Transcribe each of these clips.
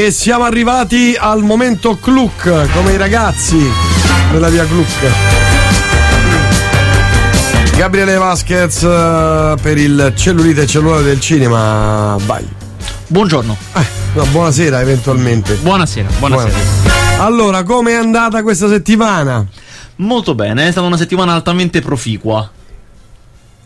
E siamo arrivati al momento Cluck, come i ragazzi della via Cluck. Gabriele Vasquez eh, per il cellulite cellulare del cinema. Vai. Buongiorno. Eh, no, buonasera eventualmente. Buonasera, buonasera. Allora, come è andata questa settimana? Molto bene, è stata una settimana altamente proficua.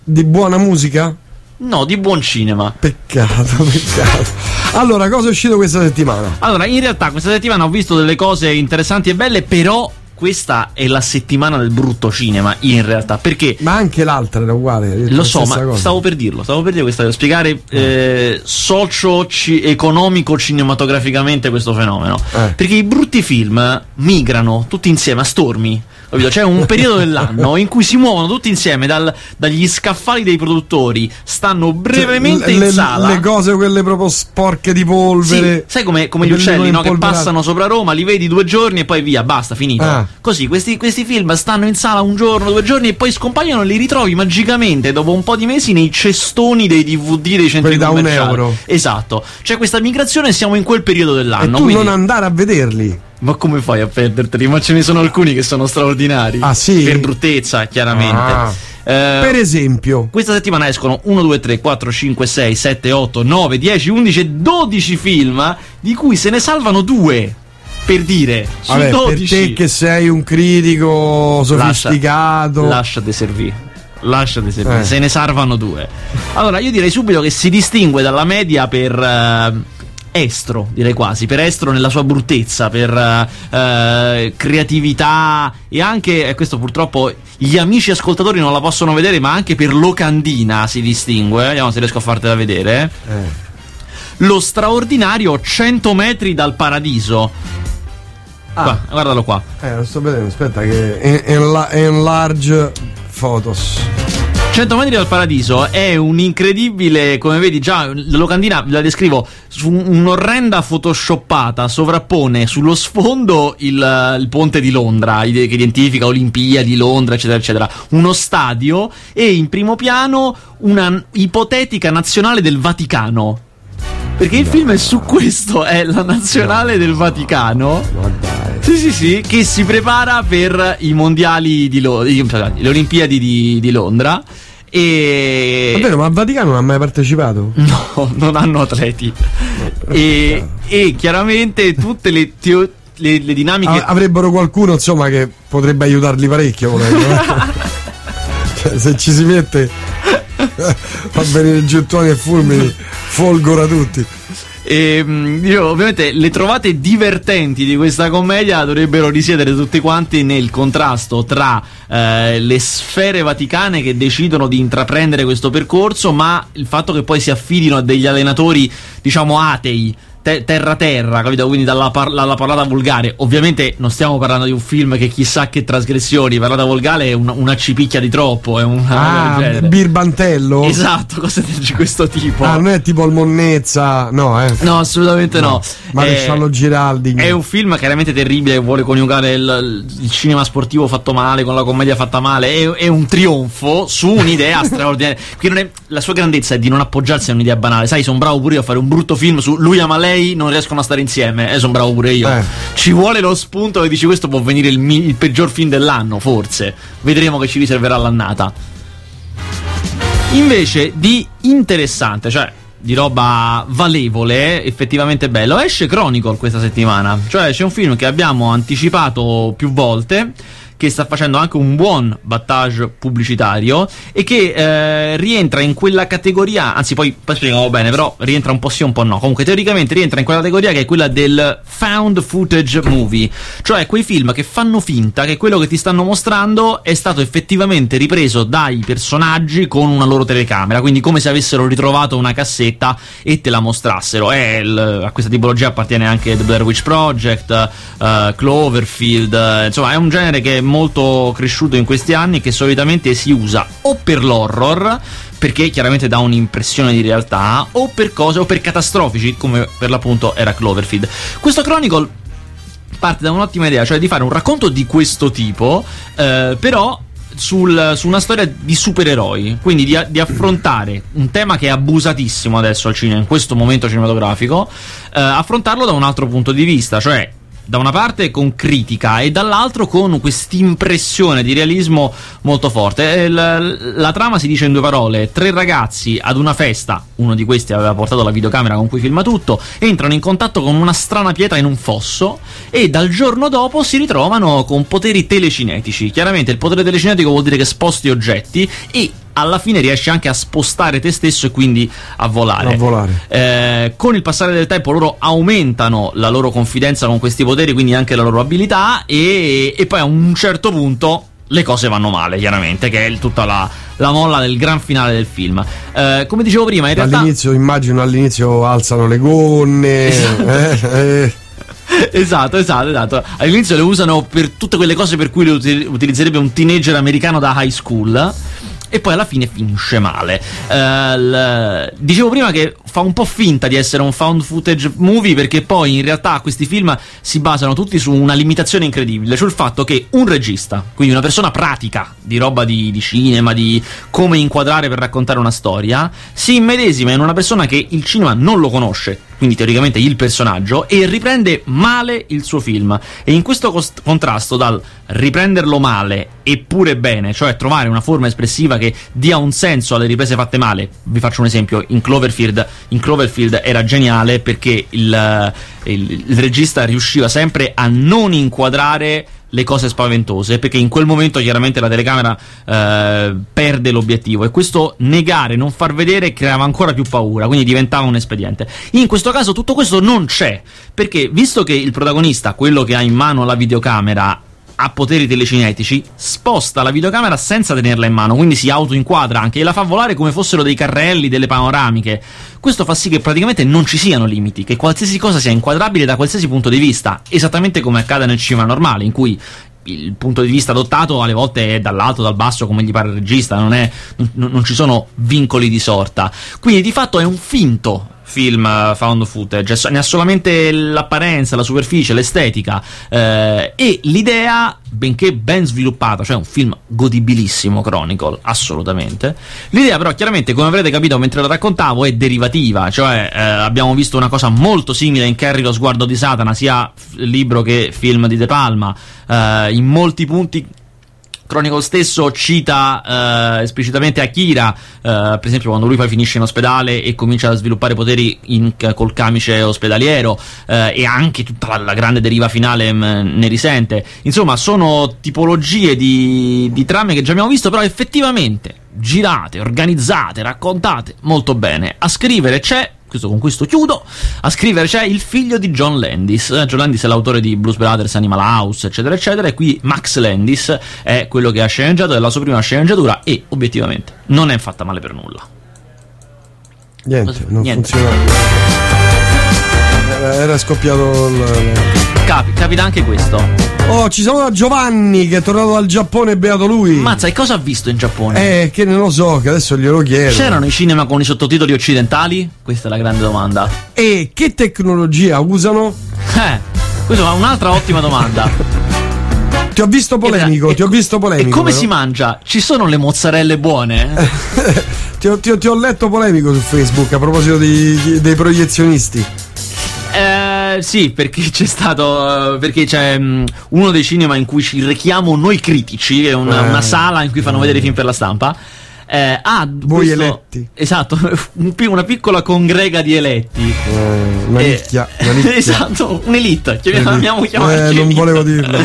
Di buona musica? No, di buon cinema. Peccato, peccato. Allora, cosa è uscito questa settimana? Allora, in realtà questa settimana ho visto delle cose interessanti e belle, però questa è la settimana del brutto cinema, in realtà, perché... Ma anche l'altra era uguale. Lo so, ma cosa. stavo per dirlo, stavo per dire questa, spiegare eh, socio-economico cinematograficamente questo fenomeno. Eh. Perché i brutti film migrano tutti insieme a stormi. Capito? C'è un periodo dell'anno in cui si muovono tutti insieme dal, dagli scaffali dei produttori, stanno brevemente cioè, le, in sala. Le cose quelle proprio sporche di polvere. Sì, sai come, come gli uccelli no? che passano sopra Roma, li vedi due giorni e poi via, basta, finito. Ah. Così questi, questi, film stanno in sala un giorno, due giorni e poi scompaiono e li ritrovi magicamente dopo un po' di mesi nei cestoni dei DVD dei centri da un euro. Esatto. C'è questa migrazione e siamo in quel periodo dell'anno. E tu quindi... non andare a vederli. Ma come fai a perderteli? Ma ce ne sono alcuni che sono straordinari. Ah, sì? Per bruttezza, chiaramente. Ah. Eh, per esempio, questa settimana escono 1, 2, 3, 4, 5, 6, 7, 8, 9, 10, 11, 12 film, di cui se ne salvano due. Per dire, su Vabbè, 12. Per te che sei un critico sofisticato, Lascia, lasciate servire lasciate servire, eh. se ne salvano due. Allora, io direi subito che si distingue dalla media per uh, estro, direi quasi, per estro nella sua bruttezza, per uh, creatività e anche, e questo purtroppo gli amici ascoltatori non la possono vedere, ma anche per locandina si distingue, vediamo se riesco a fartela vedere. Eh. Lo straordinario 100 metri dal paradiso. Ah. Qua, guardalo qua. Eh, lo sto vedendo, aspetta che enlarge photos. 100 metri dal paradiso è un incredibile, come vedi già, la locandina la descrivo, su un'orrenda photoshoppata sovrappone sullo sfondo il, il ponte di Londra, che identifica Olimpiadi, Londra, eccetera, eccetera, uno stadio e in primo piano una ipotetica nazionale del Vaticano. Perché il film è su questo, è la nazionale del Vaticano. Sì, sì, sì, che si prepara per i mondiali di Londra, le Olimpiadi di, di Londra. E... Davvero, ma il Vaticano non ha mai partecipato? No, non hanno atleti. e, e, chiaramente tutte le, teo- le, le dinamiche. avrebbero qualcuno, insomma, che potrebbe aiutarli parecchio. Cioè, se ci si mette, fa venire gettoni e fulmini, folgora tutti. E ehm, io, ovviamente le trovate divertenti di questa commedia dovrebbero risiedere tutti quanti nel contrasto tra eh, le sfere vaticane che decidono di intraprendere questo percorso, ma il fatto che poi si affidino a degli allenatori, diciamo, atei te- terra terra, capito? Quindi dalla, par- dalla, parlata volgare. Ovviamente non stiamo parlando di un film che chissà che trasgressioni, parlata volgare è un- una cipicchia di troppo, è una ah, birbantello. Esatto, cose di questo tipo. Ah, non è tipo il monnezza, no, eh. No, assolutamente no. no. Maresciallo Giraldi. È un film chiaramente terribile che vuole coniugare il, il, cinema sportivo fatto male con la commedia fatta male. È, è un trionfo su un'idea straordinaria. È, la sua grandezza è di non appoggiarsi a un'idea banale. Sai, sono bravo pure io a fare un brutto film su lui ama lei non riescono a stare insieme. Eh, sono bravo pure io. Eh. Ci vuole lo spunto che dici questo può venire il, mi- il peggior film dell'anno, forse. Vedremo che ci riserverà l'annata. Invece di interessante, cioè di roba valevole, effettivamente bello, esce Chronicle questa settimana. Cioè c'è un film che abbiamo anticipato più volte che sta facendo anche un buon battage pubblicitario e che eh, rientra in quella categoria, anzi poi, poi spieghiamo bene, però rientra un po' sì un po' no. Comunque teoricamente rientra in quella categoria che è quella del found footage movie, cioè quei film che fanno finta che quello che ti stanno mostrando è stato effettivamente ripreso dai personaggi con una loro telecamera, quindi come se avessero ritrovato una cassetta e te la mostrassero. Il, a questa tipologia appartiene anche The Blair Witch Project, uh, Cloverfield, uh, insomma è un genere che molto cresciuto in questi anni che solitamente si usa o per l'horror perché chiaramente dà un'impressione di realtà o per cose o per catastrofici come per l'appunto era Cloverfield. Questo Chronicle parte da un'ottima idea, cioè di fare un racconto di questo tipo, eh, però sul, su una storia di supereroi, quindi di, di, affrontare un tema che è abusatissimo adesso al cinema, in questo momento cinematografico, eh, affrontarlo da un altro punto di vista, cioè da una parte con critica e dall'altro con quest'impressione di realismo molto forte. La, la, trama si dice in due parole: tre ragazzi ad una festa, uno di questi aveva portato la videocamera con cui filma tutto, entrano in contatto con una strana pietra in un fosso e dal giorno dopo si ritrovano con poteri telecinetici. Chiaramente il potere telecinetico vuol dire che sposti oggetti e alla fine riesci anche a spostare te stesso e quindi a volare. A volare. Eh, con il passare del tempo loro aumentano la loro confidenza con questi poteri, quindi anche la loro abilità e, e poi a un certo punto le cose vanno male, chiaramente, che è tutta la, la molla del gran finale del film. Eh, come dicevo prima, in realtà. All'inizio, immagino, all'inizio alzano le gonne. eh, eh. esatto, esatto, esatto. All'inizio le usano per tutte quelle cose per cui le utilizzerebbe un teenager americano da high school e poi alla fine finisce male. Uh, l- dicevo prima che fa un po' finta di essere un found footage movie perché poi in realtà questi film si basano tutti su una limitazione incredibile, il fatto che un regista, quindi una persona pratica di roba di, di cinema, di come inquadrare per raccontare una storia, si immedesima in una persona che il cinema non lo conosce, quindi teoricamente il personaggio, e riprende male il suo film. E in questo cost- contrasto dal riprenderlo male eppure bene, cioè trovare una forma espressiva che dia un senso alle riprese fatte male, vi faccio un esempio, in Cloverfield, in Cloverfield era geniale perché il, il, il regista riusciva sempre a non inquadrare le cose spaventose, perché in quel momento chiaramente la telecamera eh, perde l'obiettivo e questo negare, non far vedere creava ancora più paura, quindi diventava un espediente. In questo caso tutto questo non c'è, perché visto che il protagonista, quello che ha in mano la videocamera, ha poteri telecinetici, sposta la videocamera senza tenerla in mano, quindi si autoinquadra anche e la fa volare come fossero dei carrelli, delle panoramiche. Questo fa sì che praticamente non ci siano limiti, che qualsiasi cosa sia inquadrabile da qualsiasi punto di vista, esattamente come accade nel cinema normale, in cui il punto di vista adottato alle volte è dall'alto, dal basso, come gli pare il regista, non, è, non, non ci sono vincoli di sorta. Quindi di fatto è un finto film eh, found footage, ne ha solamente l'apparenza, la superficie, l'estetica eh, e l'idea, benché ben sviluppata, cioè un film godibilissimo, Chronicle, assolutamente. L'idea però chiaramente, come avrete capito mentre la raccontavo, è derivativa, cioè eh, abbiamo visto una cosa molto simile in Carrie lo sguardo di Satana, sia libro che film di De Palma, eh, in molti punti Chronicle stesso cita eh, esplicitamente Akira, eh, per esempio quando lui poi finisce in ospedale e comincia a sviluppare poteri in, col camice ospedaliero eh, e anche tutta la, la grande deriva finale mh, mm, ne risente. Insomma, sono tipologie di, di trame che già abbiamo visto, però effettivamente girate, organizzate, raccontate molto bene. A scrivere c'è questo, con questo chiudo, a scrivere c'è il figlio di John Landis. Eh, John Landis è l'autore di Blues Brothers, Animal House, eccetera, eccetera, e qui Max Landis è quello che ha sceneggiato, è la sua prima sceneggiatura e obiettivamente non è fatta male per nulla. Niente, non Niente. funziona. Era scoppiato il Capi, capita anche questo. Oh, ci saluta Giovanni che è tornato dal Giappone, beato lui. Mazza, e cosa ha visto in Giappone? Eh, che non lo so, che adesso glielo chiedo. C'erano i cinema con i sottotitoli occidentali? Questa è la grande domanda. E che tecnologia usano? Eh, questa è un'altra ottima domanda. Ti ho visto polemico, e, ti ho visto polemico. E come però. si mangia? Ci sono le mozzarelle buone? ti, ho, ti, ho, ti, ho, letto polemico su Facebook a proposito di, dei proiezionisti. Eh, sì, perché c'è stato. Perché c'è um, uno dei cinema in cui ci rechiamo noi critici, è una, eh, una sala in cui fanno eh. vedere i film per la stampa. Eh, ah, voi questo, eletti. Esatto, una piccola congrega di eletti. Eh, una, nicchia, una nicchia. esatto, un'elite. Chiamiamo, chiamiamo eh, non volevo dirlo.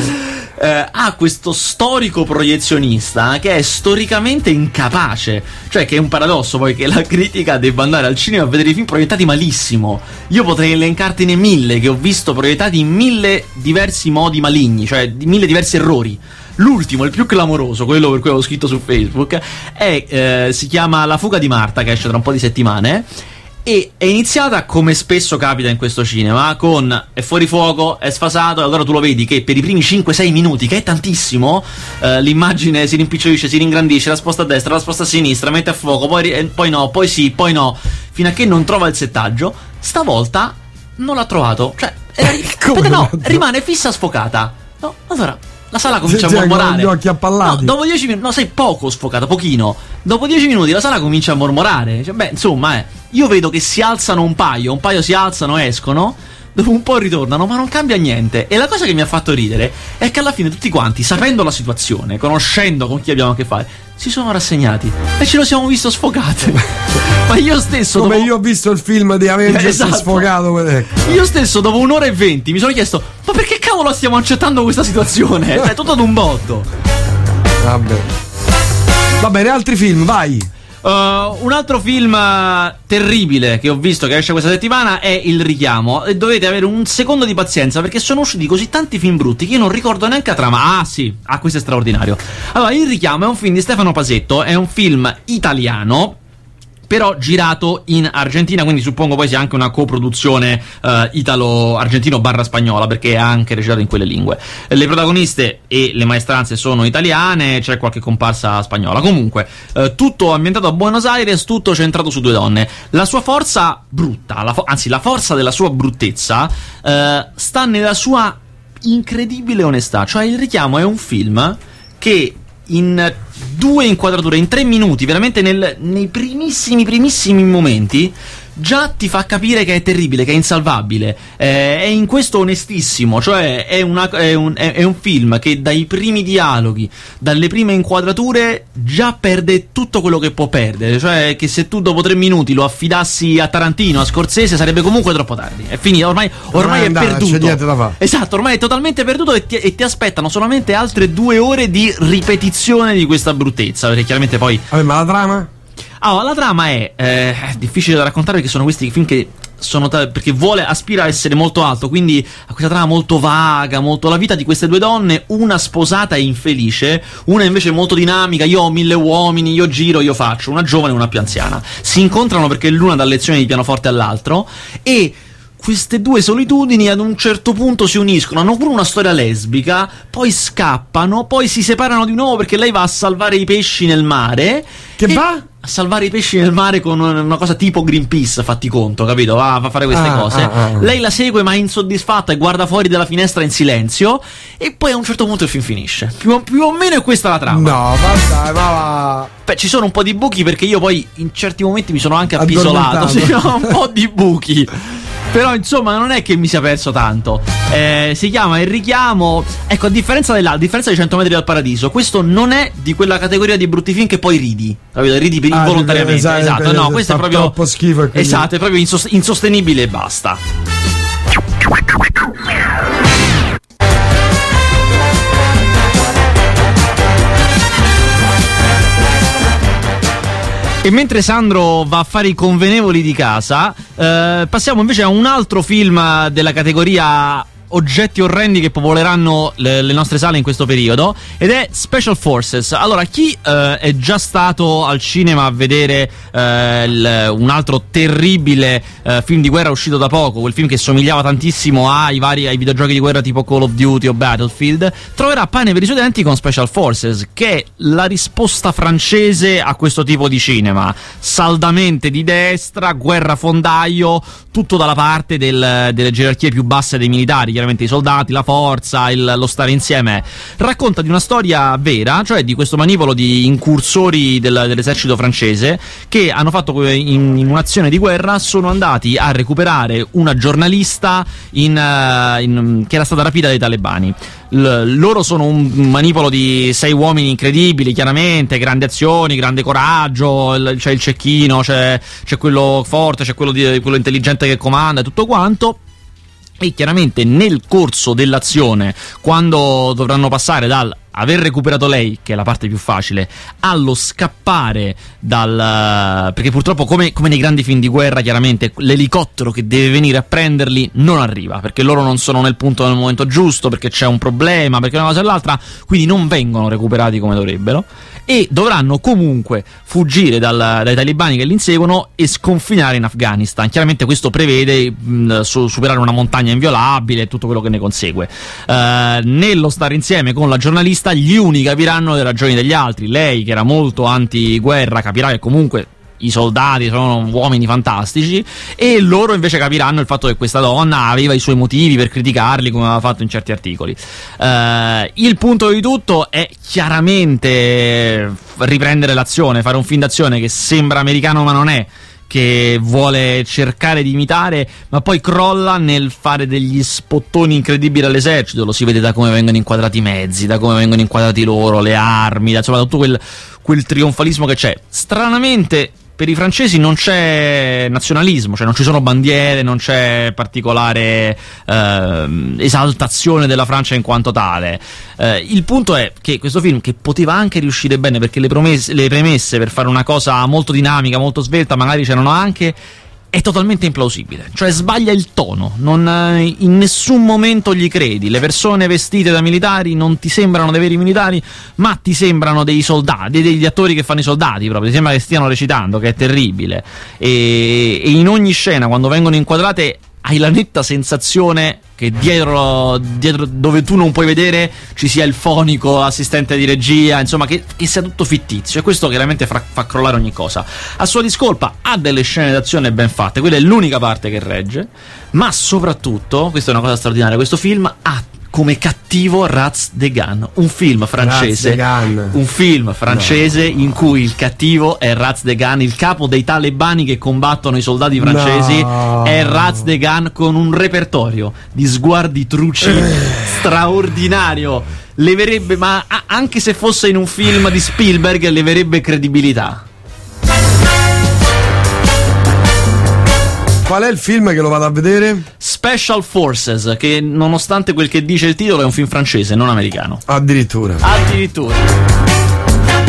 Eh, ha questo storico proiezionista che è storicamente incapace. Cioè, che è un paradosso poi che la critica debba andare al cinema a vedere i film proiettati malissimo. Io potrei elencartene mille che ho visto proiettati in mille diversi modi maligni, cioè mille diversi errori. L'ultimo, il più clamoroso, quello per cui avevo scritto su Facebook, è, eh, si chiama La fuga di Marta, che esce tra un po' di settimane e è iniziata come spesso capita in questo cinema con è fuori fuoco, è sfasato e allora tu lo vedi che per i primi 5-6 minuti, che è tantissimo, eh, l'immagine si rimpicciolisce, si ringrandisce, la sposta a destra, la sposta a sinistra, mette a fuoco, poi, eh, poi no, poi sì, poi no, fino a che non trova il settaggio. Stavolta non l'ha trovato, cioè era, no, rimane fissa sfocata. No, allora la sala comincia a Senti, con mormorare. gli occhi appallati. No, dopo 10 minuti, no, sei poco sfocato, pochino. Dopo 10 minuti la sala comincia a mormorare. Cioè, beh, insomma, eh, io vedo che si alzano un paio, un paio si alzano, escono. Dopo un po' ritornano, ma non cambia niente. E la cosa che mi ha fatto ridere è che alla fine tutti quanti, sapendo la situazione, conoscendo con chi abbiamo a che fare, si sono rassegnati e ce lo siamo visto sfogate. ma io stesso. Come dopo- io ho visto il film di Avengers Esatto. sfogato. ecco. Io stesso, dopo un'ora e venti, mi sono chiesto: ma perché cavolo stiamo accettando questa situazione? È tutto ad un botto. Vabbè. Va bene, altri film, vai. Uh, un altro film terribile che ho visto che esce questa settimana è Il richiamo. E dovete avere un secondo di pazienza perché sono usciti così tanti film brutti che io non ricordo neanche la trama. Ah, sì, ah, questo è straordinario. Allora, Il richiamo è un film di Stefano Pasetto, è un film italiano. Però girato in Argentina, quindi suppongo poi sia anche una coproduzione eh, italo-argentino barra spagnola, perché è anche recitato in quelle lingue. Le protagoniste e le maestranze sono italiane, c'è qualche comparsa spagnola. Comunque, eh, tutto ambientato a Buenos Aires, tutto centrato su due donne. La sua forza brutta, la fo- anzi la forza della sua bruttezza, eh, sta nella sua incredibile onestà. Cioè, il richiamo è un film che in due inquadrature, in tre minuti, veramente nel- nei primissimi, primissimi momenti, già ti fa capire che è terribile, che è insalvabile. Eh, è in questo onestissimo, cioè è, una- è un, è- è un film che dai primi dialoghi, dalle prime inquadrature, già perde tutto quello che può perdere. Cioè che se tu dopo tre minuti lo affidassi a Tarantino, a Scorsese, sarebbe comunque troppo tardi. È finito, ormai, ormai è andata, perduto. c'è niente da fare. Esatto, ormai è totalmente perduto e ti, e ti aspettano solamente altre due ore di ripetizione di questa bruttezza. Perché chiaramente poi. Vabbè, ma la trama? Ah, la trama è, eh, è difficile da raccontare perché sono questi film che. Sono ta- perché vuole aspira a essere molto alto, quindi a questa trama molto vaga, molto la vita di queste due donne, una sposata e infelice, una invece molto dinamica, io ho mille uomini, io giro, io faccio, una giovane e una più anziana. Si incontrano perché l'una dà lezioni di pianoforte all'altro e queste due solitudini ad un certo punto si uniscono, hanno pure una storia lesbica, poi scappano, poi si separano di nuovo perché lei va a salvare i pesci nel mare. Che va? A salvare i pesci nel mare con una cosa tipo Greenpeace, fatti conto, capito? Va, a fare queste Ah, cose. ah, ah. Lei la segue ma è insoddisfatta e guarda fuori dalla finestra in silenzio. E poi a un certo punto il film finisce. Più, più o meno è questa la trama. No, ma va. Beh, ci sono un po' di buchi perché io poi in certi momenti mi sono anche appisolato. Sì, ho un po' di buchi. Però insomma non è che mi sia perso tanto. Eh, si chiama Il richiamo. Ecco, a differenza dell'altro, a differenza di 100 metri dal paradiso, questo non è di quella categoria di brutti film che poi ridi. Capito? Ridi per Ah, involontariamente. esatto, Esatto, no, fa questo è proprio. troppo schifo quindi- Esatto, è proprio insos- insostenibile e basta. E mentre Sandro va a fare i convenevoli di casa, eh, passiamo invece a un altro film della categoria oggetti orrendi che popoleranno le, le nostre sale in questo periodo ed è Special Forces. Allora, chi eh, è già stato al cinema a vedere eh, il- un altro terribile eh, film di guerra uscito da poco, quel film che somigliava tantissimo ai vari ai videogiochi di guerra tipo Call of Duty o Battlefield, troverà pane per i suoi denti con Special Forces, che è la risposta francese a questo tipo di cinema. Saldamente di destra, guerra fondaio, tutto dalla parte del- delle gerarchie più basse dei militari, chiaramente i soldati, la forza, il- lo stare insieme. Racconta di una storia vera, cioè di questo manipolo di incursori del- dell'esercito francese che hanno fatto in, in un'azione di guerra, sono andati a recuperare una giornalista in, eh, in- che era stata rapita dai talebani. L- loro sono un manipolo di sei uomini incredibili, chiaramente, grandi azioni, grande coraggio, il- c'è il cecchino, c'è, c'è quello forte, c'è quello, di- quello intelligente che comanda e tutto quanto. E chiaramente nel corso dell'azione, quando dovranno passare dal aver recuperato lei, che è la parte più facile, allo scappare dal... perché purtroppo come, come nei grandi film di guerra, chiaramente l'elicottero che deve venire a prenderli non arriva, perché loro non sono nel punto nel momento giusto, perché c'è un problema, perché una cosa e l'altra, quindi non vengono recuperati come dovrebbero e dovranno comunque fuggire dal- dai talibani che li inseguono e sconfinare in Afghanistan. Chiaramente questo prevede mh, su- superare una montagna inviolabile e tutto quello che ne consegue. Eh, nello stare insieme con la giornalista, gli uni capiranno le ragioni degli altri. Lei, che era molto anti-guerra, capirà che comunque i soldati sono uomini fantastici e loro invece capiranno il fatto che questa donna aveva i suoi motivi per criticarli come aveva fatto in certi articoli. Uh, il punto di tutto è chiaramente riprendere l'azione, fare un film d'azione che sembra americano ma non è che vuole cercare di imitare, ma poi crolla nel fare degli spottoni incredibili all'esercito. Lo si vede da come vengono inquadrati i mezzi, da come vengono inquadrati loro, le armi, da, insomma, da tutto quel, quel trionfalismo che c'è. Stranamente per i francesi non c'è nazionalismo, cioè non ci sono bandiere, non c'è particolare eh, esaltazione della Francia in quanto tale. Eh, il punto è che questo film, che poteva anche riuscire bene perché le, promesse, le premesse per fare una cosa molto dinamica, molto svelta, magari c'erano anche, è totalmente implausibile, cioè sbaglia il tono, non, eh, in nessun momento gli credi, le persone vestite da militari non ti sembrano dei veri militari, ma ti sembrano dei soldati, degli attori che fanno i soldati proprio, ti sembra che stiano recitando, che è terribile. E, e in ogni scena, quando vengono inquadrate, hai la netta sensazione che dietro, dietro, dove tu non puoi vedere ci sia il fonico, assistente di regia, insomma che, che sia tutto fittizio e questo chiaramente fa, fa, crollare ogni cosa. A sua discolpa ha delle scene d'azione ben fatte, quella è l'unica parte che regge, ma soprattutto, questa è una cosa straordinaria, questo film ha come cattivo Raz de Gan, un film francese, un film francese no. in cui il cattivo è Raz de Gan, il capo dei talebani che combattono i soldati francesi no. è Raz de Gan con un repertorio di sguardi truci eh. straordinario. Leverebbe, ma anche se fosse in un film di Spielberg, leverebbe credibilità. Qual è il film che lo vado a vedere? Special Forces, che nonostante quel che dice il titolo è un film francese, non americano. Addirittura. Addirittura.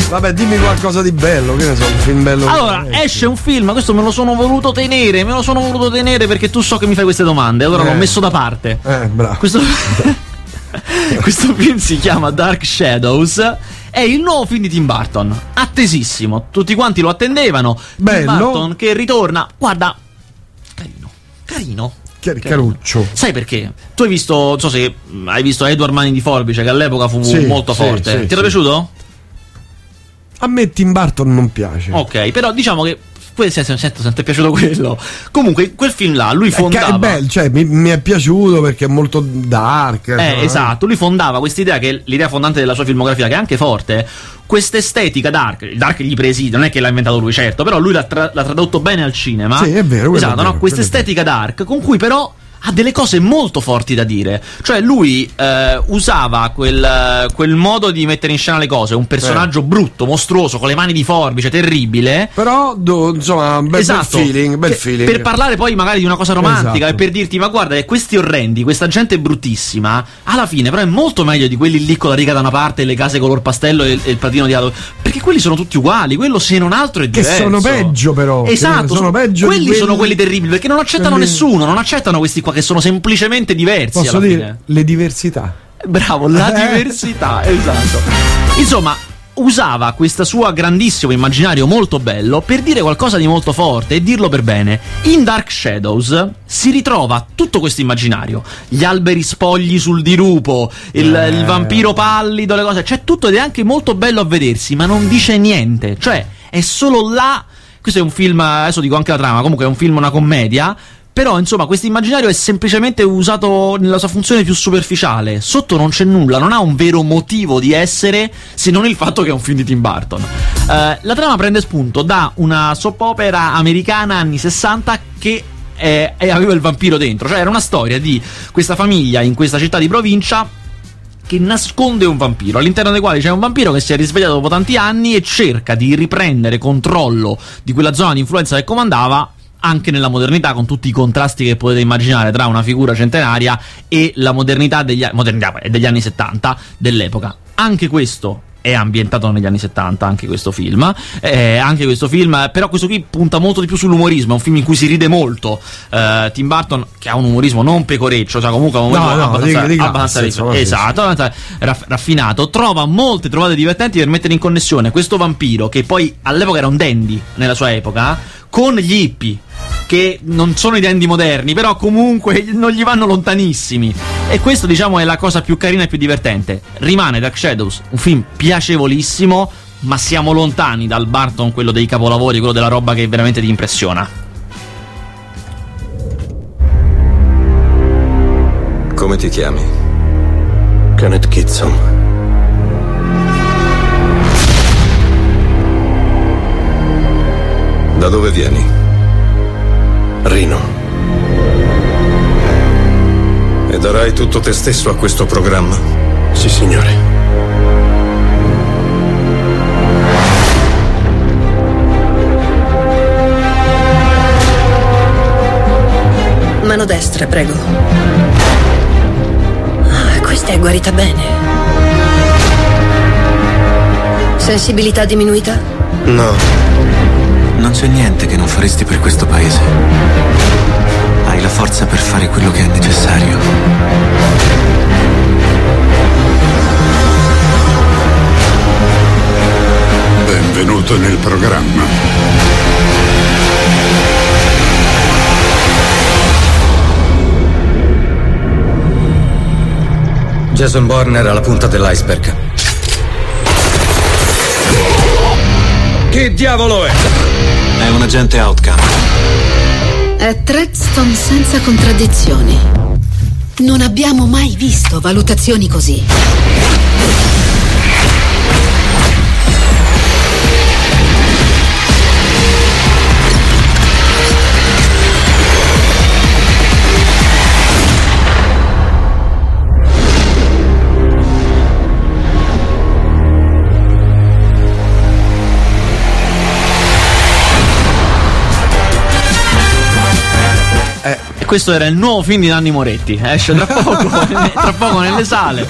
Vabbè, dimmi qualcosa di bello, che ne so, un film bello. Allora, esce un film, questo me lo sono voluto tenere, me lo sono voluto tenere perché tu so che mi fai queste domande, allora eh. l'ho messo da parte. Eh, bravo. Questo, questo film si chiama Dark Shadows è il nuovo film di Tim Burton. Attesissimo, tutti quanti lo attendevano. Bello. Tim Burton che ritorna. Guarda, carino. Car- caruccio. Sai perché? Tu hai visto, non so se hai visto Edward Mani di Forbice, che all'epoca fu sì, molto sì, forte. Sì, Ti era piaciuto? A me Tim Burton non piace. Ok, però diciamo che sento, sento, sento, è piaciuto quello. Comunque, quel film là, lui fondava. È bello, cioè, mi, mi, è piaciuto perché è molto dark. Eh, cioè, esatto. Lui fondava questa idea, che è l'idea fondante della sua filmografia, che è anche forte. Questa estetica dark, il dark gli preside, non è che l'ha inventato lui, certo, però lui l'ha, tra- l'ha tradotto bene al cinema. Sì, è vero. Esatto, è vero, no? Questa estetica dark, con cui però ha delle cose molto forti da dire. Cioè, lui eh, usava quel, quel, modo di mettere in scena le cose, un personaggio eh. brutto, mostruoso, con le mani di forbice, terribile. Però, do, insomma, bel, esatto, bel feeling. Bel feeling. Per parlare poi magari di una cosa romantica esatto. e per dirti, ma guarda, questi orrendi, questa gente bruttissima, alla fine però è molto meglio di quelli lì con la riga da una parte e le case color pastello e, e il pratino di lato. Perché quelli sono tutti uguali, quello se non altro è diverso. Che sono peggio però. Esatto, sono peggio quelli, quelli sono quelli terribili, perché non accettano quelli... nessuno, non accettano questi qua che sono semplicemente diversi. Posso dire fine. le diversità. Bravo, la diversità, esatto. Insomma, usava questo suo grandissimo immaginario molto bello per dire qualcosa di molto forte e dirlo per bene. In Dark Shadows si ritrova tutto questo immaginario: gli alberi spogli sul dirupo, il, eh. il vampiro pallido, le cose. C'è tutto ed è anche molto bello a vedersi, ma non dice niente. Cioè, è solo là. Questo è un film, adesso dico anche la trama, comunque è un film, una commedia però, insomma, questo immaginario è semplicemente usato nella sua funzione più superficiale. Sotto non c'è nulla, non ha un vero motivo di essere se non il fatto che è un film di Tim Burton. Uh, la trama prende spunto da una soap opera americana anni 60 che eh, aveva il vampiro dentro. Cioè, era una storia di questa famiglia in questa città di provincia che nasconde un vampiro, all'interno dei quali c'è un vampiro che si è risvegliato dopo tanti anni e cerca di riprendere controllo di quella zona di influenza che comandava anche nella modernità, con tutti i contrasti che potete immaginare tra una figura centenaria e la modernità degli, modernità degli anni 70 dell'epoca. Anche questo è ambientato negli anni 70 anche questo film. Eh, anche questo film però questo qui punta molto di più sull'umorismo è un film in cui si ride molto eh, Tim Burton che ha un umorismo non pecoreccio cioè comunque un umorismo no, no, abbastanza, dica, dica, abbastanza senso, esatto abbastanza raff- raffinato. Trova molte trovate divertenti per mettere in connessione questo vampiro che poi all'epoca era un dandy nella sua epoca con gli hippie che non sono i dandy moderni, però comunque non gli vanno lontanissimi. E questo, diciamo, è la cosa più carina e più divertente. Rimane Dark Shadows, un film piacevolissimo, ma siamo lontani dal Barton, quello dei capolavori, quello della roba che veramente ti impressiona. Come ti chiami? Kenneth Kitson. Da dove vieni? Rino. E darai tutto te stesso a questo programma? Sì, signore. Mano destra, prego. Ah, questa è guarita bene. Sensibilità diminuita? No. Non c'è niente che non faresti per questo paese. Hai la forza per fare quello che è necessario. Benvenuto nel programma. Jason Bourne era la punta dell'iceberg. Chi diavolo è? È un agente outcome. È Tredston senza contraddizioni. Non abbiamo mai visto valutazioni così. Questo era il nuovo film di Nanni Moretti. Esce tra poco, tra poco nelle sale.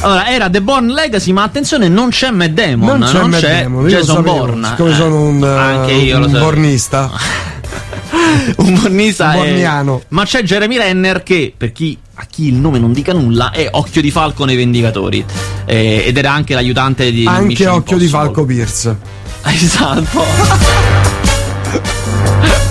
Allora, era The Born Legacy, ma attenzione, non c'è Matt Damon, Non c'è Matt Damon, io lo Jason Bourne. siccome Eh, sono un, anche io un lo bornista. un bornista Un è- borniano. ma c'è Jeremy Renner che per chi a chi il nome non dica nulla è Occhio di Falco nei Vendicatori Eh, ed era anche l'aiutante di Anche Mission occhio di Impossible. Falco Pierce. esatto Eh,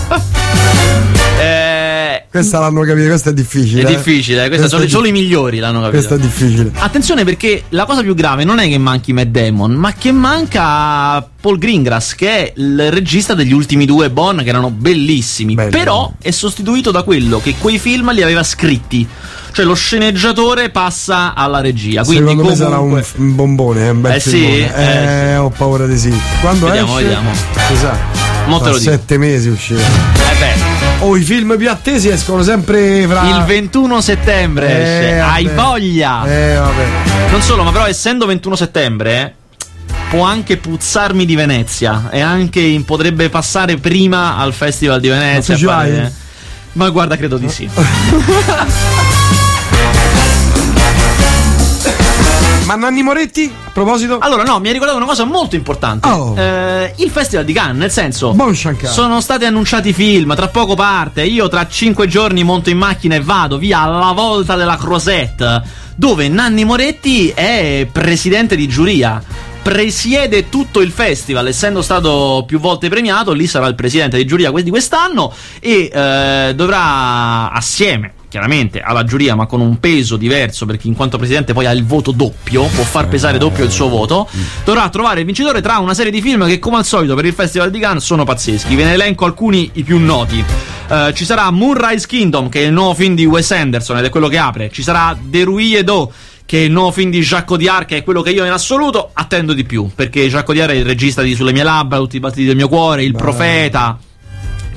Questa l'hanno capito, questa è difficile. è eh. difficile, questi Questa sono è solo i migliori l'hanno capito. Questa è difficile. Attenzione perché la cosa più grave non è che manchi Matt Damon, ma che manca Paul Greengrass, che è il regista degli ultimi due Bond, che erano bellissimi. Belli. Però è sostituito da quello che quei film li aveva scritti. Cioè lo sceneggiatore passa alla regia. Quindi Secondo me sarà un, comunque- f- un bombone, è un bel Eh sì, eh Eh, ho paura di sì. Quando Vediamo, esce? vediamo. Si sa. Mo te lo dico. sette mesi uscirà. Eh beh, Oh, i film più attesi escono sempre fra. il 21 settembre Eh, esce. Hai voglia! Eh, vabbè. Non solo, ma però essendo 21 settembre può anche puzzarmi di Venezia e anche potrebbe passare prima al Festival di Venezia. Ma fare-? Ma guarda, credo di sì. Ma Nanni Moretti, a proposito? Allora, no, mi ha ricordato una cosa molto importante. Oh. Eh, il Festival di Cannes, nel senso. Bon. Sono stati annunciati film, tra poco parte. Io tra cinque giorni monto in macchina e vado via alla volta della Crosette, dove Nanni Moretti è presidente di giuria. Presiede tutto il festival, essendo stato più volte premiato, lì sarà il presidente di giuria di quest'anno e eh, dovrà assieme chiaramente alla giuria, ma con un peso diverso, perché in quanto presidente poi ha il voto doppio, può far pesare doppio il suo voto. Dovrà trovare il vincitore tra una serie di film che, come al solito, per il Festival di Cannes sono pazzeschi. Ve ne elenco alcuni i più noti. Eh, ci sarà Moonrise Kingdom, che è il nuovo film di Wes Anderson ed è quello che apre. Ci sarà The Rue Do, che è il nuovo film di Jacques Audiard, che è quello che io in assoluto attendo di più. Perché Jacques Audiard è il regista di Sulle mie labbra, Tutti i battiti del mio cuore, Il Profeta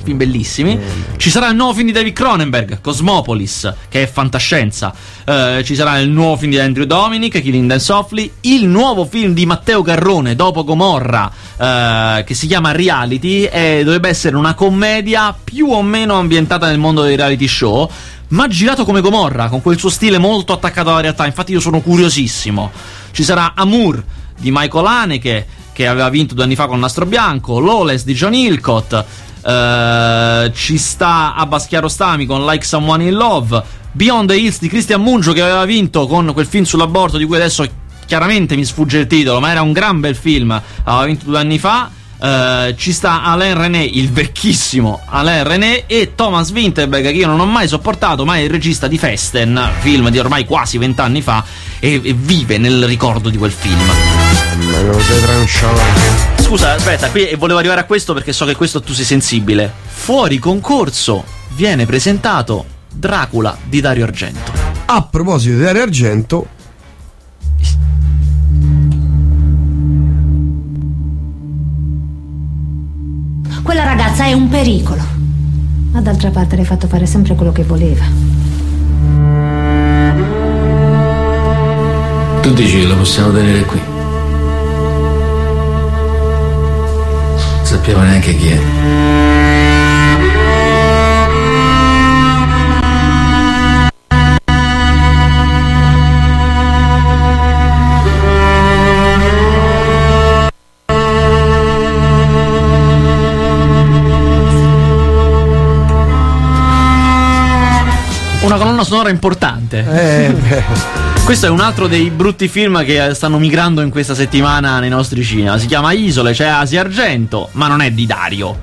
film bellissimi. Ci sarà il nuovo film di David Cronenberg, Cosmopolis, che è fantascienza. Eh, ci sarà il nuovo film di Andrew Dominic, Killing Them Softly. Il nuovo film di Matteo Garrone, dopo Gomorra, eh, che si chiama Reality. E dovrebbe essere una commedia più o meno ambientata nel mondo dei reality show. Ma girato come Gomorra, con quel suo stile molto attaccato alla realtà. Infatti, io sono curiosissimo. Ci sarà Amour di Michael Haneke, che aveva vinto due anni fa con Nastro Bianco. Lawless di John Hillcott. Eh, ci sta Abbas Chiarostami con Like Someone in Love. Beyond the Hills di Christian Mungio che aveva vinto con quel film sull'aborto di cui adesso chiaramente mi sfugge il titolo, ma era un gran bel film. Aveva vinto due anni fa. Eh, ci sta Alain René, il vecchissimo Alain René, e Thomas Winterberg, che io non ho mai sopportato, ma è il regista di Festen, film di ormai quasi vent'anni fa, e, e vive nel ricordo di quel film. Scusa, aspetta, qui volevo arrivare a questo perché so che questo tu sei sensibile. Fuori concorso viene presentato Dracula di Dario Argento. A proposito di Dario Argento, Quella ragazza è un pericolo. Ma d'altra parte le hai fatto fare sempre quello che voleva. Tu dici che la possiamo tenere qui? Sappiamo neanche chi è. Sonora importante. eh, Questo è un altro dei brutti film che stanno migrando in questa settimana nei nostri cinema. Si chiama Isole, c'è Asia Argento, ma non è di Dario.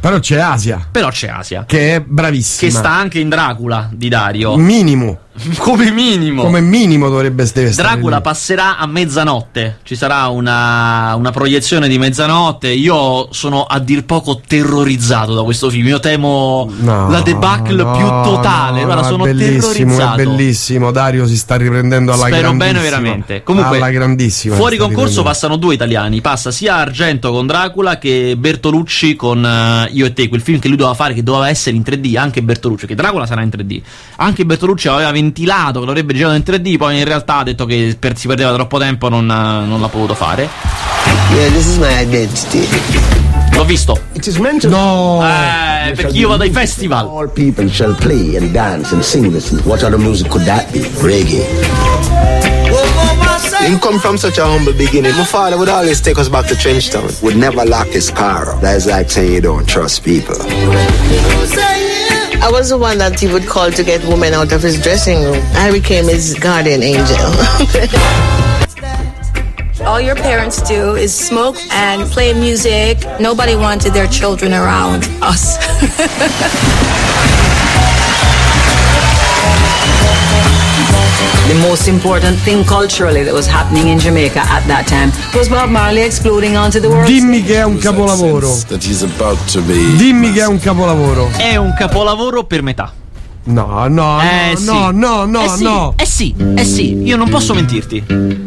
però c'è Asia, Però c'è Asia. che è bravissima. Che sta anche in Dracula di Dario. Minimo, Come minimo. come minimo dovrebbe stare Dracula lì. passerà a mezzanotte. Ci sarà una, una proiezione di mezzanotte. Io sono a dir poco terrorizzato da questo film. Io temo No, la debacle no, più totale. no, Guarda, no, sono è bellissimo, terrorizzato. È bellissimo, Dario si sta riprendendo alla Spero grandissima. bene veramente. Comunque, alla grandissima. fuori concorso passano due italiani. Passa sia Argento con Dracula che Bertolucci con eh, Io e te, quel film che lui doveva fare, che doveva essere in 3D. Anche Bertolucci, che Dracula sarà in 3D. Anche Bertolucci aveva ventilato che l'avrebbe girato in 3D, poi in realtà ha detto che per- si perdeva troppo tempo, non, eh, non l'ha potuto fare. Yeah, this is my identity. L'ho visto. It is meant to No, Eh, perché io vado ai festival. all people shall play and dance and sing this. What other music could that be? Reggae. Him come from such a humble beginning. My father would always take us back to Trenchtown. Would never lock his car up. That is like saying you don't trust people. I was the one that he would call to get women out of his dressing room. I became his guardian angel. All your parents do is smoke and play music. Nobody wanted their children around us. most important thing culturally that was happening in Jamaica at that time was Bob Marley exploding onto the world. dimmi che è un capolavoro. Dimmi che è un capolavoro. È un capolavoro per metà. No, no, Eh no, sì. no, no, no, eh sì, no. Eh sì, eh sì, io non posso mentirti.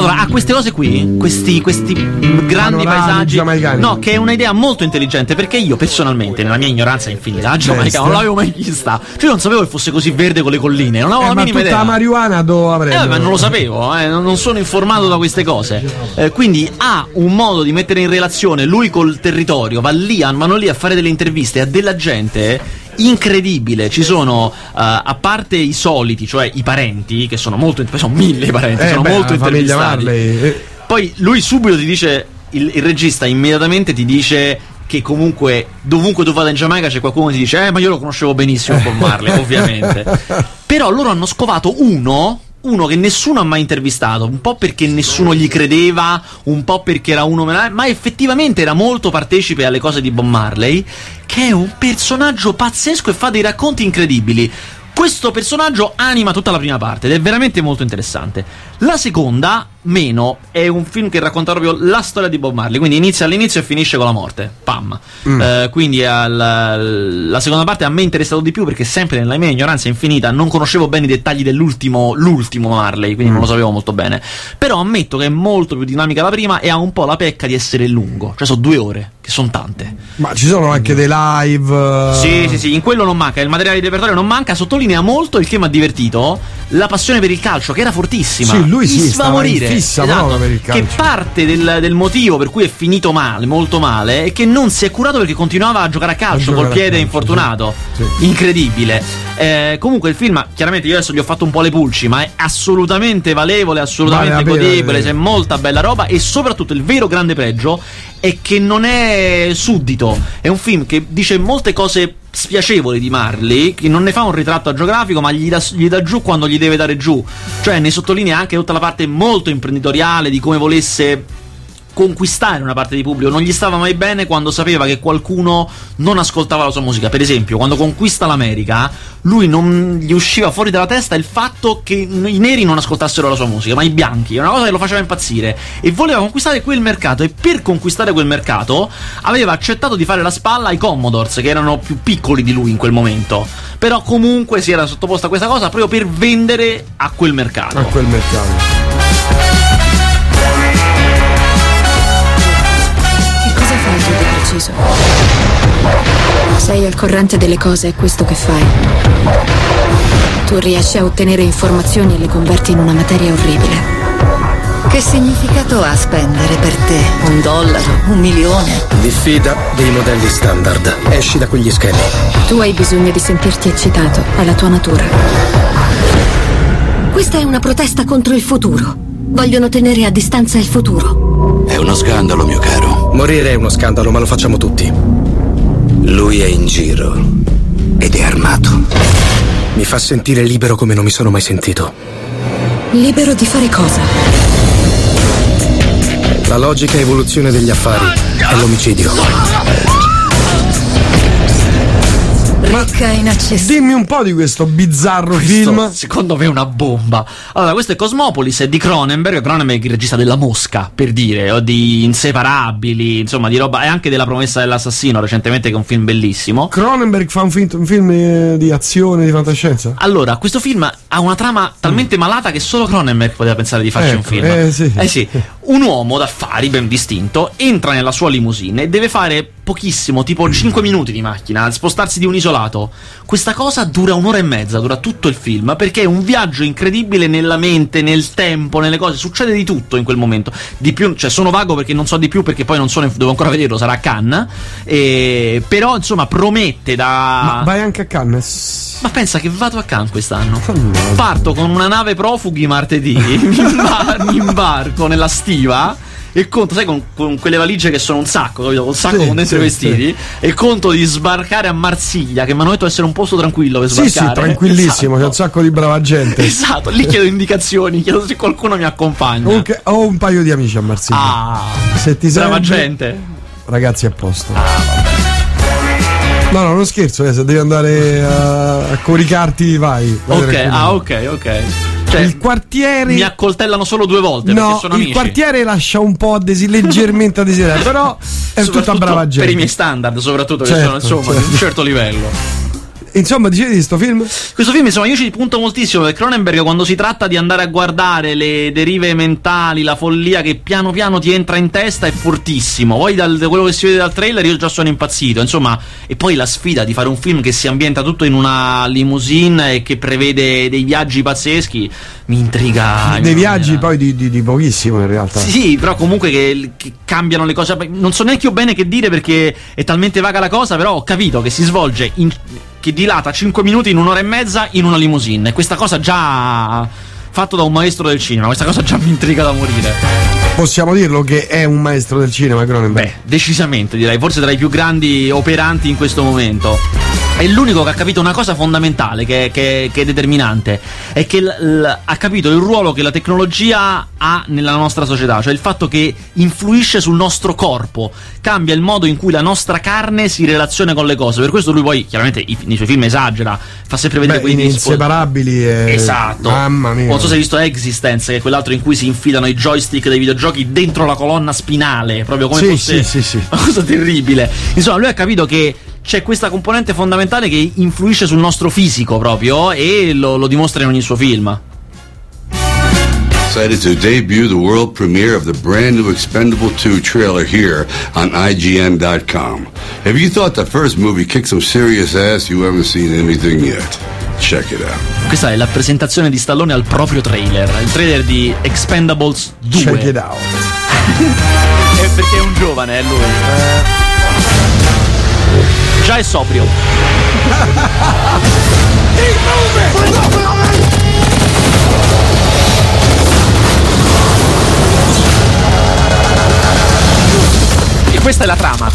Allora, ha queste cose qui, questi, questi grandi Panorami paesaggi. giamaicani. No, che è un'idea molto intelligente. Perché io, personalmente, nella mia ignoranza infinita, Giamaica non l'avevo mai vista. Cioè, io non sapevo che fosse così verde con le colline. Non avevo Eh, la ma minima tutta idea. la marijuana dove Eh, avrei? ma non lo sapevo, eh, non sono informato da queste cose. Eh, quindi ha un modo di mettere in relazione lui col territorio, va lì, a- vanno lì a fare delle interviste a della gente incredibile. Ci sono, eh, a parte i soliti, cioè i parenti, che sono molto, sono mille i parenti, Eh, sono beh, molto intervistati. Marley. eh, Poi lui subito ti dice, il, il regista immediatamente ti dice che comunque dovunque tu vada in Giamaica c'è qualcuno che ti dice eh ma io lo conoscevo benissimo Bob Marley ovviamente però loro hanno scovato uno uno che nessuno ha mai intervistato un po' perché nessuno gli credeva un po' perché era uno ma effettivamente era molto partecipe alle cose di Bob Marley che è un personaggio pazzesco e fa dei racconti incredibili questo personaggio anima tutta la prima parte ed è veramente molto interessante. La seconda, meno, è un film che racconta proprio la storia di Bob Marley, quindi inizia all'inizio e finisce con la morte. Pam. Mm. Eh, quindi al- la seconda parte a me è interessato di più perché sempre nella mia ignoranza infinita non conoscevo bene i dettagli dell'ultimo l'ultimo Marley, quindi Mm. non lo sapevo molto bene. Però ammetto che è molto più dinamica la prima e ha un po' la pecca di essere lungo, cioè sono due ore, che sono tante. Ma ci sono anche dei live. eh, Sì, sì, sì, in quello non manca, il materiale di repertorio non manca, sottolinea molto il che mi ha divertito, la passione per il calcio, che era fortissima. Sì, lui sì, Mi stava sfavorire. Fissa Esatto, proprio per il calcio. Che parte del, del motivo per cui è finito male, molto male, è che non si è curato perché continuava a giocare a calcio giocare col piede calcio, infortunato. sì. Incredibile. Eh, comunque il film, chiaramente io adesso gli ho fatto un po' le pulci, ma è assolutamente valevole, assolutamente Vale godibile, c'è molta bella roba e soprattutto il vero grande pregio è che non è suddito, è un film che dice molte cose spiacevoli di Marley, che non ne fa un ritratto agiografico, ma gli dà, gli dà giù quando gli deve dare giù. Cioè ne sottolinea anche tutta la parte molto imprenditoriale di come volesse conquistare una parte di pubblico, non gli stava mai bene quando sapeva che qualcuno non ascoltava la sua musica. Per esempio, quando conquista l'America, lui non gli usciva fuori dalla testa il fatto che i neri non ascoltassero la sua musica, ma i bianchi, è una cosa che lo faceva impazzire e voleva conquistare quel mercato e per conquistare quel mercato aveva accettato di fare la spalla ai Commodores che erano più piccoli di lui in quel momento. Però comunque si era sottoposto a questa cosa proprio per vendere a quel mercato. A quel mercato. Preciso? Sei al corrente delle cose, è questo che fai. Tu riesci a ottenere informazioni e le converti in una materia orribile. Che significato ha spendere per te? Un dollaro? Un milione? Diffida dei modelli standard. Esci da quegli schemi. Tu hai bisogno di sentirti eccitato, è la tua natura. Questa è una protesta contro il futuro. Vogliono tenere a distanza il futuro. È uno scandalo, mio caro. Morire è uno scandalo, ma lo facciamo tutti. Lui è in giro ed è armato. Mi fa sentire libero come non mi sono mai sentito. Libero di fare cosa? La logica evoluzione degli affari è l'omicidio. Ricca e inaccessibile. Dimmi un po' di questo bizzarro film. Secondo me è una bomba. Allora, questo è Cosmopolis, è di Cronenberg. Cronenberg è il regista della Mosca, per dire, o di Inseparabili, insomma, di roba. E anche della promessa dell'assassino, recentemente, che è un film bellissimo. Cronenberg fa un film, un film eh, di azione, di fantascienza. Allora, questo film ha una trama talmente malata che solo Cronenberg poteva pensare di farci un Ecco, film. eh, sì. Eh sì. Un uomo d'affari ben distinto entra nella sua limousine e deve fare pochissimo, tipo 5 minuti di macchina, spostarsi di un isolato. Questa cosa dura un'ora e mezza, dura tutto il film, perché è un viaggio incredibile nella mente, nel tempo, nelle cose, succede di tutto in quel momento. Di più, cioè sono vago perché non so di più perché poi non sono, devo ancora vederlo, sarà a Cannes. E, però insomma promette da... Ma vai anche a Cannes. Ma pensa che vado a Cannes quest'anno. Parto con una nave profughi martedì, mi, imbar- mi imbarco nella stiva. E conto, sai, con, con quelle valigie che sono un sacco, capito? Con un sacco Sì, con dentro i sì, vestiti. E conto di sbarcare a Marsiglia, che mi hanno detto essere un posto tranquillo per Sì, sbarcare. sì, tranquillissimo, c'è un sacco di brava gente. Esatto, lì chiedo indicazioni, chiedo se qualcuno mi accompagna. Comunque, ho un paio di amici a Marsiglia. Ah, Se ti brava serve, gente. ragazzi, a posto. No, no, non scherzo, eh, se devi andare a, a coricarti, vai. Ok, ah, ok, ok. Cioè, il quartiere. mi accoltellano solo due volte perché No, sono il amici. quartiere lascia un po' a desi- leggermente a desiderare, però è tutta brava gente. Per i miei standard, soprattutto, che Certo, sono insomma certo. di un certo livello. Insomma, dicevi di sto film? Questo film, insomma, io ci punto moltissimo perché Cronenberg, quando si tratta di andare a guardare le derive mentali, la follia che piano piano ti entra in testa, è fortissimo. Poi, dal, da quello che si vede dal trailer, io già sono impazzito. Insomma, e poi la sfida di fare un film che si ambienta tutto in una limousine e che prevede dei viaggi pazzeschi mi intriga. in Dei viaggi maniera- poi di, di- di pochissimo in realtà. Sì, sì, però comunque che, che cambiano le cose. Non so neanche io bene che dire perché è talmente vaga la cosa, però ho capito che si svolge in- che dilata 5 minuti in un'ora e mezza in una limousine. E questa cosa già fatto da un maestro del cinema, questa cosa già mi intriga da morire. Possiamo dirlo che è un maestro del cinema, Cronenberg. Beh, decisamente direi, forse tra i più grandi operanti in questo momento. È l'unico che ha capito una cosa fondamentale, che, che- che è determinante, è che l- l- ha capito il ruolo che la tecnologia ha nella nostra società, cioè il fatto che influisce sul nostro corpo, cambia il modo in cui la nostra carne si relaziona con le cose. Per questo lui poi, chiaramente, i- nei suoi film esagera, fa sempre vedere Beh, quei in inseparabili e... Esatto. Mamma mia. Non so se hai visto Existence, che è quell'altro in cui si infilano i joystick dei videogiochi dentro la colonna spinale, proprio come Sì, fosse sì, sì, sì. una cosa terribile. Insomma, lui ha capito che c'è questa componente fondamentale che influisce sul nostro fisico proprio e lo, lo dimostra in ogni suo film. Excited to debut the world premiere of the brand new Expendable 2 trailer here on IGN.com. If you thought the first movie kicked some serious ass, you haven't seen anything yet. Check it out. Questa è la presentazione di Stallone al proprio trailer, il trailer di Expendables 2. Check it out. È perché è un giovane, è lui. Già è sobrio. E questa è la trama.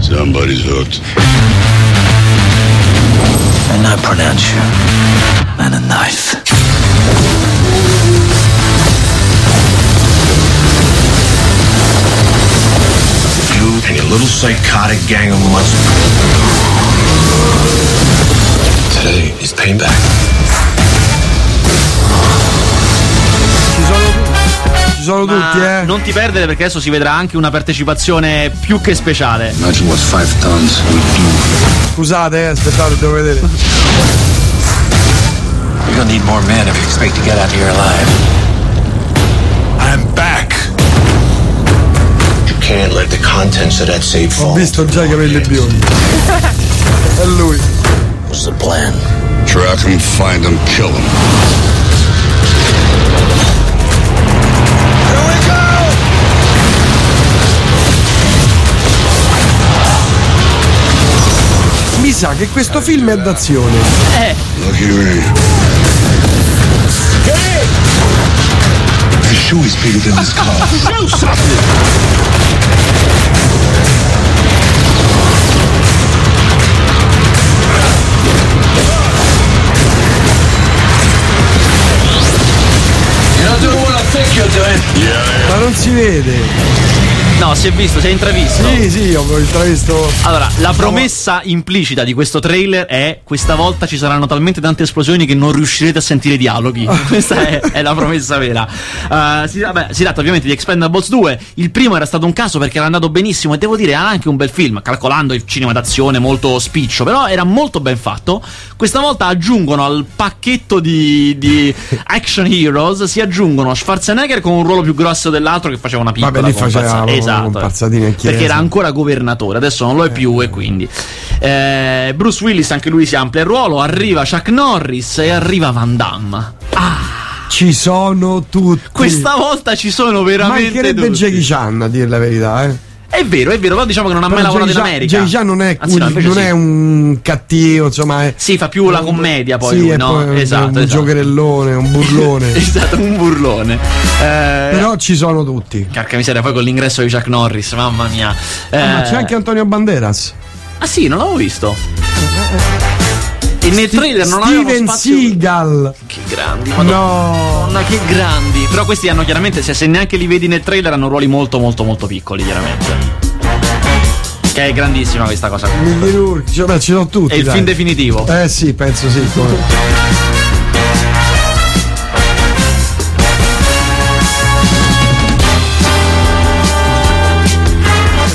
Somebody's hooked. And I pronounce you man a knife. You and your little psychotic gang of mutts. Today is payback. Ci sono Ma tutti, eh. Non ti perdere perché adesso si vedrà anche una partecipazione più che speciale. Imagine what five tons would do. Scusate, eh, aspettate, devo vedere. You're gonna need more men if you expect to get out of here alive. I'm back. You can't let the contents of that safe Ho fall. visto già i capelli biondi. È lui. What's the plan? Track him, find him, kill him. Sa che questo film è d'azione. Eh. The shoe is bigger than this car. Show. Ma non si vede. No, si è visto, si è intravisto. Sì, sì, ho intravisto. Allora, la promessa implicita di questo trailer è questa volta ci saranno talmente tante esplosioni che non riuscirete a sentire i dialoghi. Questa è, è la promessa vera. Uh, si, vabbè, si tratta ovviamente di Expendables 2. Il primo era stato un caso perché era andato benissimo e devo dire era anche un bel film, calcolando il cinema d'azione molto spiccio, però era molto ben fatto. Questa volta aggiungono al pacchetto di, di action heroes, si aggiungono Schwarzenegger con un ruolo più grosso dell'altro che faceva una piccola Vabbè, lì faceva esatto, in chiesa. perché era ancora governatore, adesso non lo è più e quindi eh, Bruce Willis anche lui si amplia il ruolo, arriva Chuck Norris e arriva Van Damme. Ci sono tutti. Questa volta ci sono veramente Mancherebbe tutti. Jackie Chan, a dire la verità, eh. È vero, è vero, però diciamo che non ha mai lavorato in America. Jackie Chan non è, Anzi, no, invece non sì. è un cattivo, insomma. È, Sì, fa più la commedia poi sì, lui, no? poi esatto, un esatto. giocherellone, un burlone. esatto, un burlone. Eh, Però ci sono tutti. Carca miseria, poi con l'ingresso di Chuck Norris, mamma mia. Ah, ma Eh, c'è anche Antonio Banderas. Ah sì, non l'avevo visto. E nel trailer non avevano Steven spazio Seagal. Che grandi, madonna, che grandi. Però questi hanno chiaramente, se, se neanche li vedi nel trailer, hanno ruoli molto molto molto piccoli, chiaramente. Che è grandissima questa cosa. Mickey Rourke, cioè, beh, ci sono tutti. È il dai. film definitivo. Eh sì, penso sì. come-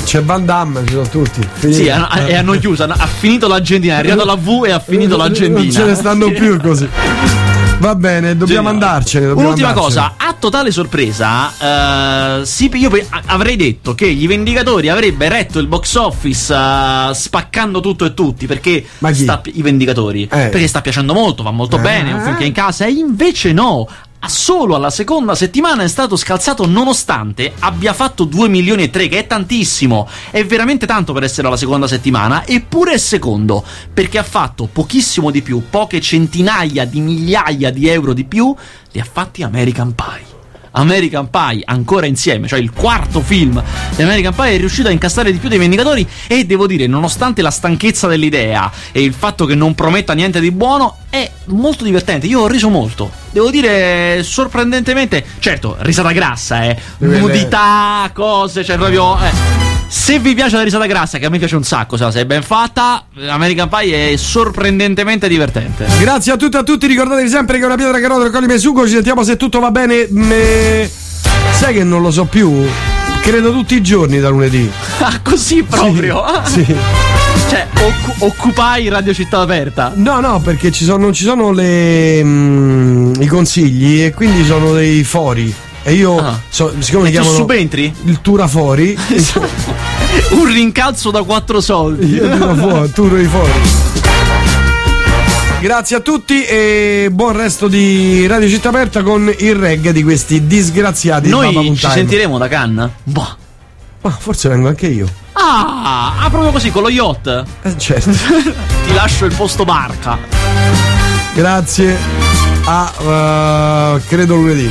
C'è Van Damme, ci sono tutti. Finito. Sì, hanno- e hanno chiuso, hanno- ha finito l'agendina, è arrivata la V e ha finito l'agendina. Non ce ne stanno più così. Va bene, dobbiamo andarcene. dobbiamo Un'ultima andarcene. cosa, a totale sorpresa, eh, sì, io avrei detto che gli Vendicatori avrebbe retto il box office eh, spaccando tutto e tutti perché sta i Vendicatori perché sta piacendo molto, va molto Eh. bene, è un film che è in casa e invece no. Solo alla seconda settimana è stato scalzato nonostante abbia fatto 2 milioni e 3 che è tantissimo. È veramente tanto per essere alla seconda settimana eppure è secondo perché ha fatto pochissimo di più poche centinaia di migliaia di euro di più li ha fatti American Pie American Pie ancora insieme, cioè il quarto film di American Pie è riuscito a incassare di più dei Vendicatori e devo dire, nonostante la stanchezza dell'idea e il fatto che non prometta niente di buono, è molto divertente. Io ho riso molto. Devo dire, sorprendentemente, certo, risata grassa, eh, nudità, cose, cioè proprio... eh. Se vi piace la risata grassa, che a me piace un sacco, se è ben fatta, American Pie è sorprendentemente divertente. Grazie a tutti e a tutti, ricordatevi sempre che una pietra che rotola raccoglie Mesugo, ci sentiamo se tutto va bene. Me... Sai che non lo so più? Credo tutti i giorni da lunedì. Ah, così proprio? Sì. sì. Cioè, occu- occupai Radio Città Aperta. No, no, perché ci sono, non ci sono le, mm, i consigli e quindi sono dei fori. E io, so- siccome Ah. E mi chiamano subentri? il Turafori, Un rincalzo da quattro soldi. io fuori, turo i fori. Grazie a tutti e buon resto di Radio Città Aperta con il reggae di questi disgraziati Noi ci sentiremo da Cannes? Boh. Ma forse vengo anche io. Ah, ah, proprio così con lo yacht. Eh, certo. Ti lascio il posto barca. Grazie a eh, credo lunedì.